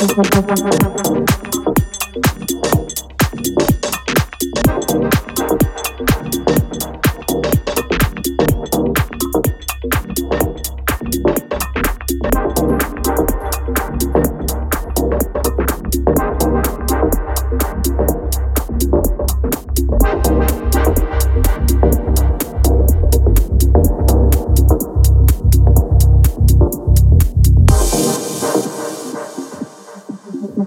Espero que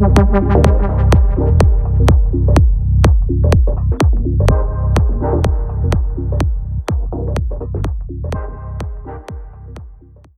Gracias.